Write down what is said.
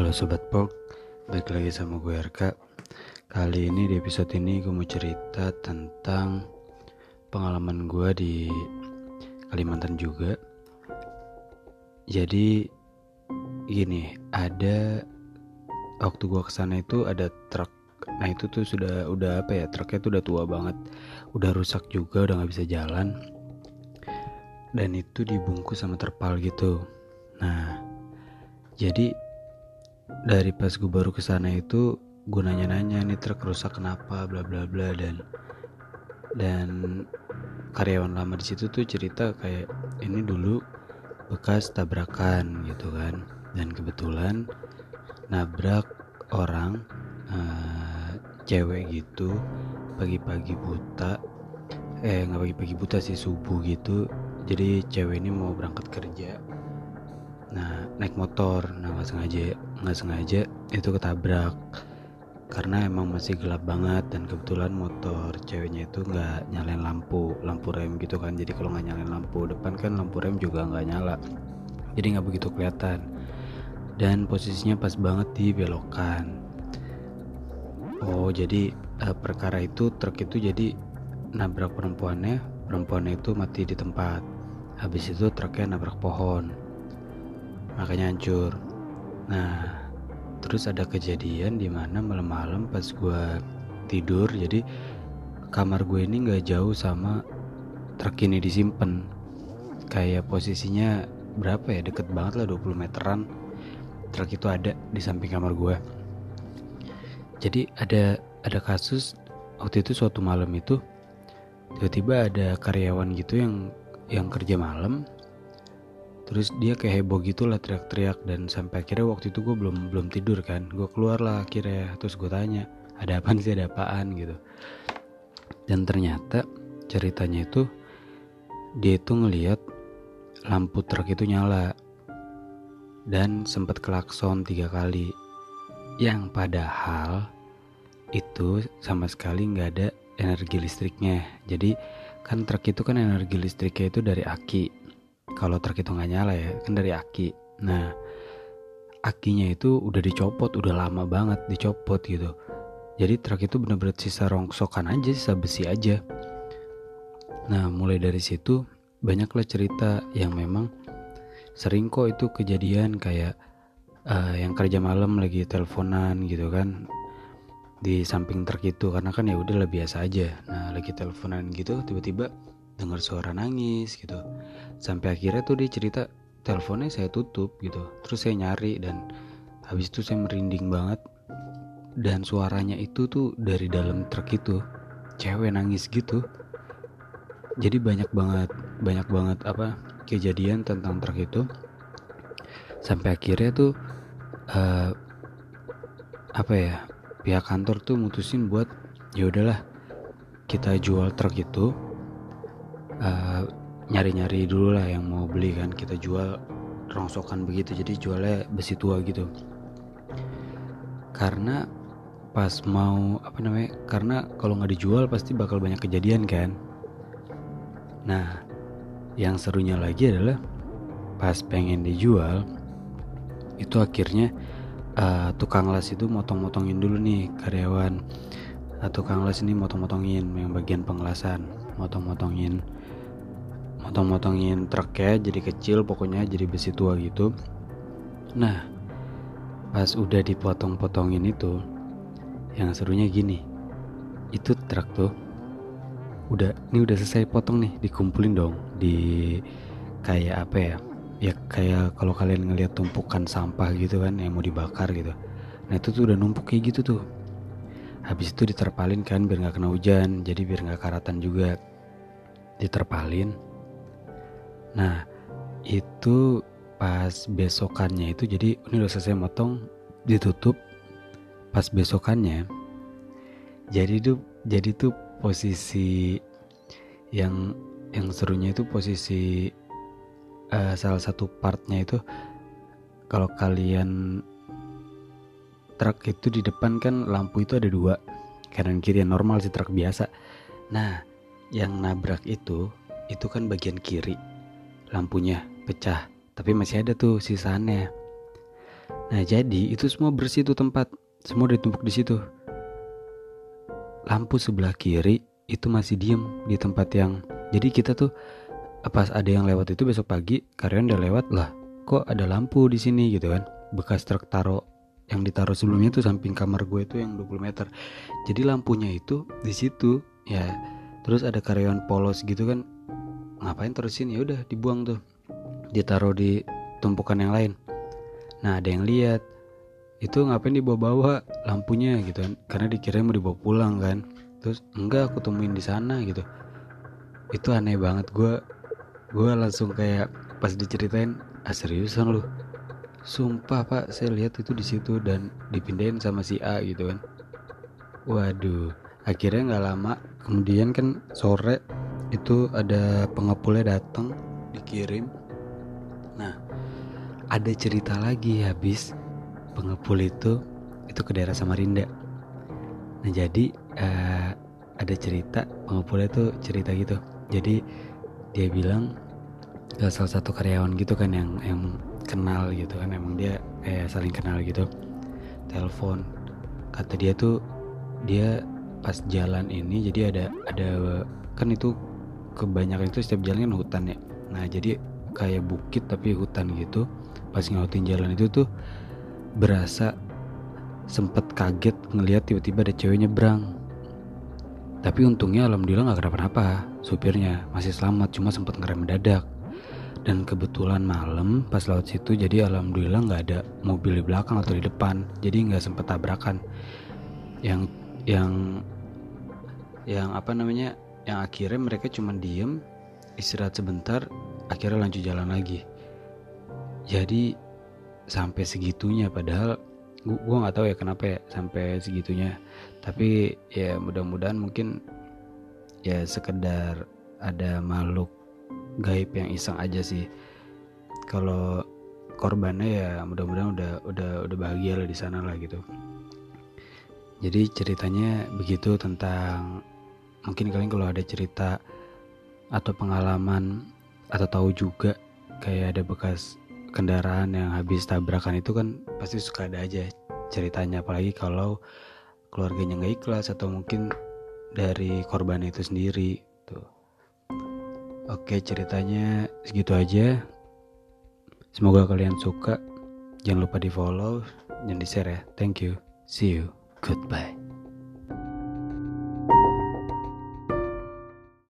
Halo Sobat Pok, balik lagi sama gue RK Kali ini di episode ini gue mau cerita tentang pengalaman gue di Kalimantan juga. Jadi gini, ada waktu gue ke sana itu ada truk. Nah itu tuh sudah udah apa ya truknya tuh udah tua banget. Udah rusak juga udah gak bisa jalan. Dan itu dibungkus sama terpal gitu. Nah jadi dari pas gue baru ke sana itu gue nanya-nanya nih truk rusak kenapa? Bla bla bla dan dan karyawan lama di situ tuh cerita kayak ini dulu bekas tabrakan gitu kan. Dan kebetulan nabrak orang uh, cewek gitu pagi-pagi buta eh nggak pagi-pagi buta sih subuh gitu. Jadi cewek ini mau berangkat kerja nah naik motor nah nggak sengaja nggak sengaja itu ketabrak. Karena emang masih gelap banget dan kebetulan motor ceweknya itu nggak nyalain lampu lampu rem gitu kan. Jadi kalau nggak nyalain lampu depan kan lampu rem juga nggak nyala. Jadi nggak begitu kelihatan. Dan posisinya pas banget di belokan. Oh jadi uh, perkara itu truk itu jadi nabrak perempuannya perempuannya itu mati di tempat. Habis itu truknya nabrak pohon makanya hancur. Nah terus ada kejadian di mana malam-malam pas gue tidur jadi kamar gue ini nggak jauh sama truk ini disimpan. Kayak posisinya berapa ya? Deket banget lah 20 meteran. Truk itu ada di samping kamar gue jadi ada ada kasus waktu itu suatu malam itu tiba-tiba ada karyawan gitu yang yang kerja malam terus dia kayak heboh gitu lah teriak-teriak. Dan sampai akhirnya waktu itu gue belum belum tidur kan. Gue keluar lah akhirnya. Terus gue tanya ada apa sih? Ada apaan? Gitu. Dan ternyata ceritanya itu dia itu ngelihat lampu truk itu nyala. Dan sempat klakson tiga kali. Yang padahal itu sama sekali nggak ada energi listriknya. Jadi kan truk itu kan energi listriknya itu dari aki kalau truk itu nggak nyala ya kan dari aki. Nah akinya itu udah dicopot udah lama banget dicopot gitu. Jadi truk itu bener-bener sisa rongsokan aja sisa besi aja. Nah mulai dari situ banyaklah cerita yang memang sering kok itu kejadian kayak uh, yang kerja malam lagi teleponan gitu kan di samping truk itu. Karena kan ya udah lebih biasa aja. Nah lagi teleponan gitu tiba-tiba dengar suara nangis gitu. Sampai akhirnya tuh dia cerita teleponnya saya tutup gitu. Terus saya nyari dan habis itu saya merinding banget. Dan suaranya itu tuh dari dalam truk itu cewek nangis gitu. Jadi banyak banget banyak banget apa kejadian tentang truk itu. Sampai akhirnya tuh uh, apa ya pihak kantor tuh mutusin buat ya udahlah kita jual truk itu eh, nyari-nyari dulu lah yang mau beli kan. Kita jual rongsokan begitu jadi jualnya besi tua gitu. Karena pas mau apa namanya karena kalau nggak dijual pasti bakal banyak kejadian kan. Nah yang serunya lagi adalah pas pengen dijual itu akhirnya uh, tukang las itu motong-motongin dulu nih karyawan. Uh, tukang las ini motong-motongin yang bagian pengelasan motong-motongin motong-motongin truknya jadi kecil pokoknya jadi besi tua gitu. Nah pas udah dipotong-potongin itu yang serunya gini. Itu truk tuh udah ini udah selesai potong nih dikumpulin dong di kayak apa ya? Ya kayak kalau kalian ngelihat tumpukan sampah gitu kan yang mau dibakar gitu. Nah itu tuh udah numpuk kayak gitu tuh. Habis itu diterpalin kan biar nggak kena hujan jadi biar nggak karatan juga. Diterpalin Nah itu pas besokannya itu jadi ini udah selesai motong ditutup pas besokannya. Jadi itu jadi tuh posisi yang yang serunya itu posisi uh, salah satu partnya itu kalau kalian truk itu di depan kan lampu itu ada dua kanan kiri yang normal sih truk biasa. Nah yang nabrak itu itu kan bagian kiri lampunya pecah tapi masih ada tuh sisanya nah jadi itu semua bersih tuh tempat. Semua ditumpuk di situ. Lampu sebelah kiri itu masih diem di tempat yang jadi kita tuh pas ada yang lewat itu besok pagi karyawan udah lewat lah kok ada lampu di sini gitu kan. Bekas truk taro yang ditaruh sebelumnya tuh samping kamar gue itu yang 20 meter. Jadi lampunya itu di situ ya. Terus ada karyawan polos gitu kan ngapain terus sini ya udah dibuang tuh. Ditaruh di tumpukan yang lain. Nah ada yang lihat. Itu ngapain dibawa-bawa? Lampunya gitu kan. Karena dikira mau dibawa pulang kan. Terus enggak aku temuin di sana gitu. Itu aneh banget. Gue gue langsung kayak pas diceritain ah seriusan lu? Sumpah pak saya lihat itu di situ dan dipindahin sama si A gitu kan. Waduh akhirnya nggak lama kemudian kan sore itu ada pengepulnya datang dikirim. Nah ada cerita lagi habis pengepul itu itu ke daerah Samarinda. Nah jadi uh, ada cerita pengepulnya tuh cerita gitu. Jadi dia bilang salah satu karyawan gitu kan yang yang kenal gitu kan emang dia kayak saling kenal gitu. Telepon kata dia tuh dia pas jalan ini jadi ada ada kan itu kebanyakan itu setiap jalan kan hutan ya. Nah jadi kayak bukit tapi hutan gitu pas ngautin jalan itu tuh berasa sempet kaget ngelihat tiba-tiba ada cewek nyebrang. Tapi untungnya alhamdulillah nggak kenapa-napa supirnya masih selamat cuma sempet ngerem mendadak. Dan kebetulan malam pas laut situ jadi alhamdulillah nggak ada mobil di belakang atau di depan jadi nggak sempet tabrakan. Yang yang yang apa namanya yang akhirnya mereka cuma diem istirahat sebentar akhirnya lanjut jalan lagi. Jadi sampai segitunya padahal gua nggak tahu ya kenapa ya sampai segitunya. Tapi ya mudah-mudahan mungkin ya sekedar ada makhluk gaib yang iseng aja sih. Kalau korbannya ya mudah-mudahan udah udah udah bahagia lah di sana lah gitu. Jadi ceritanya begitu tentang mungkin kalian kalau ada cerita atau pengalaman atau tahu juga kayak ada bekas kendaraan yang habis tabrakan itu kan pasti suka ada aja ceritanya. Apalagi kalau keluarganya nggak ikhlas atau mungkin dari korban itu sendiri Oke ceritanya segitu aja. Semoga kalian suka. Jangan lupa di follow Dan di share ya. Thank you. See you. Goodbye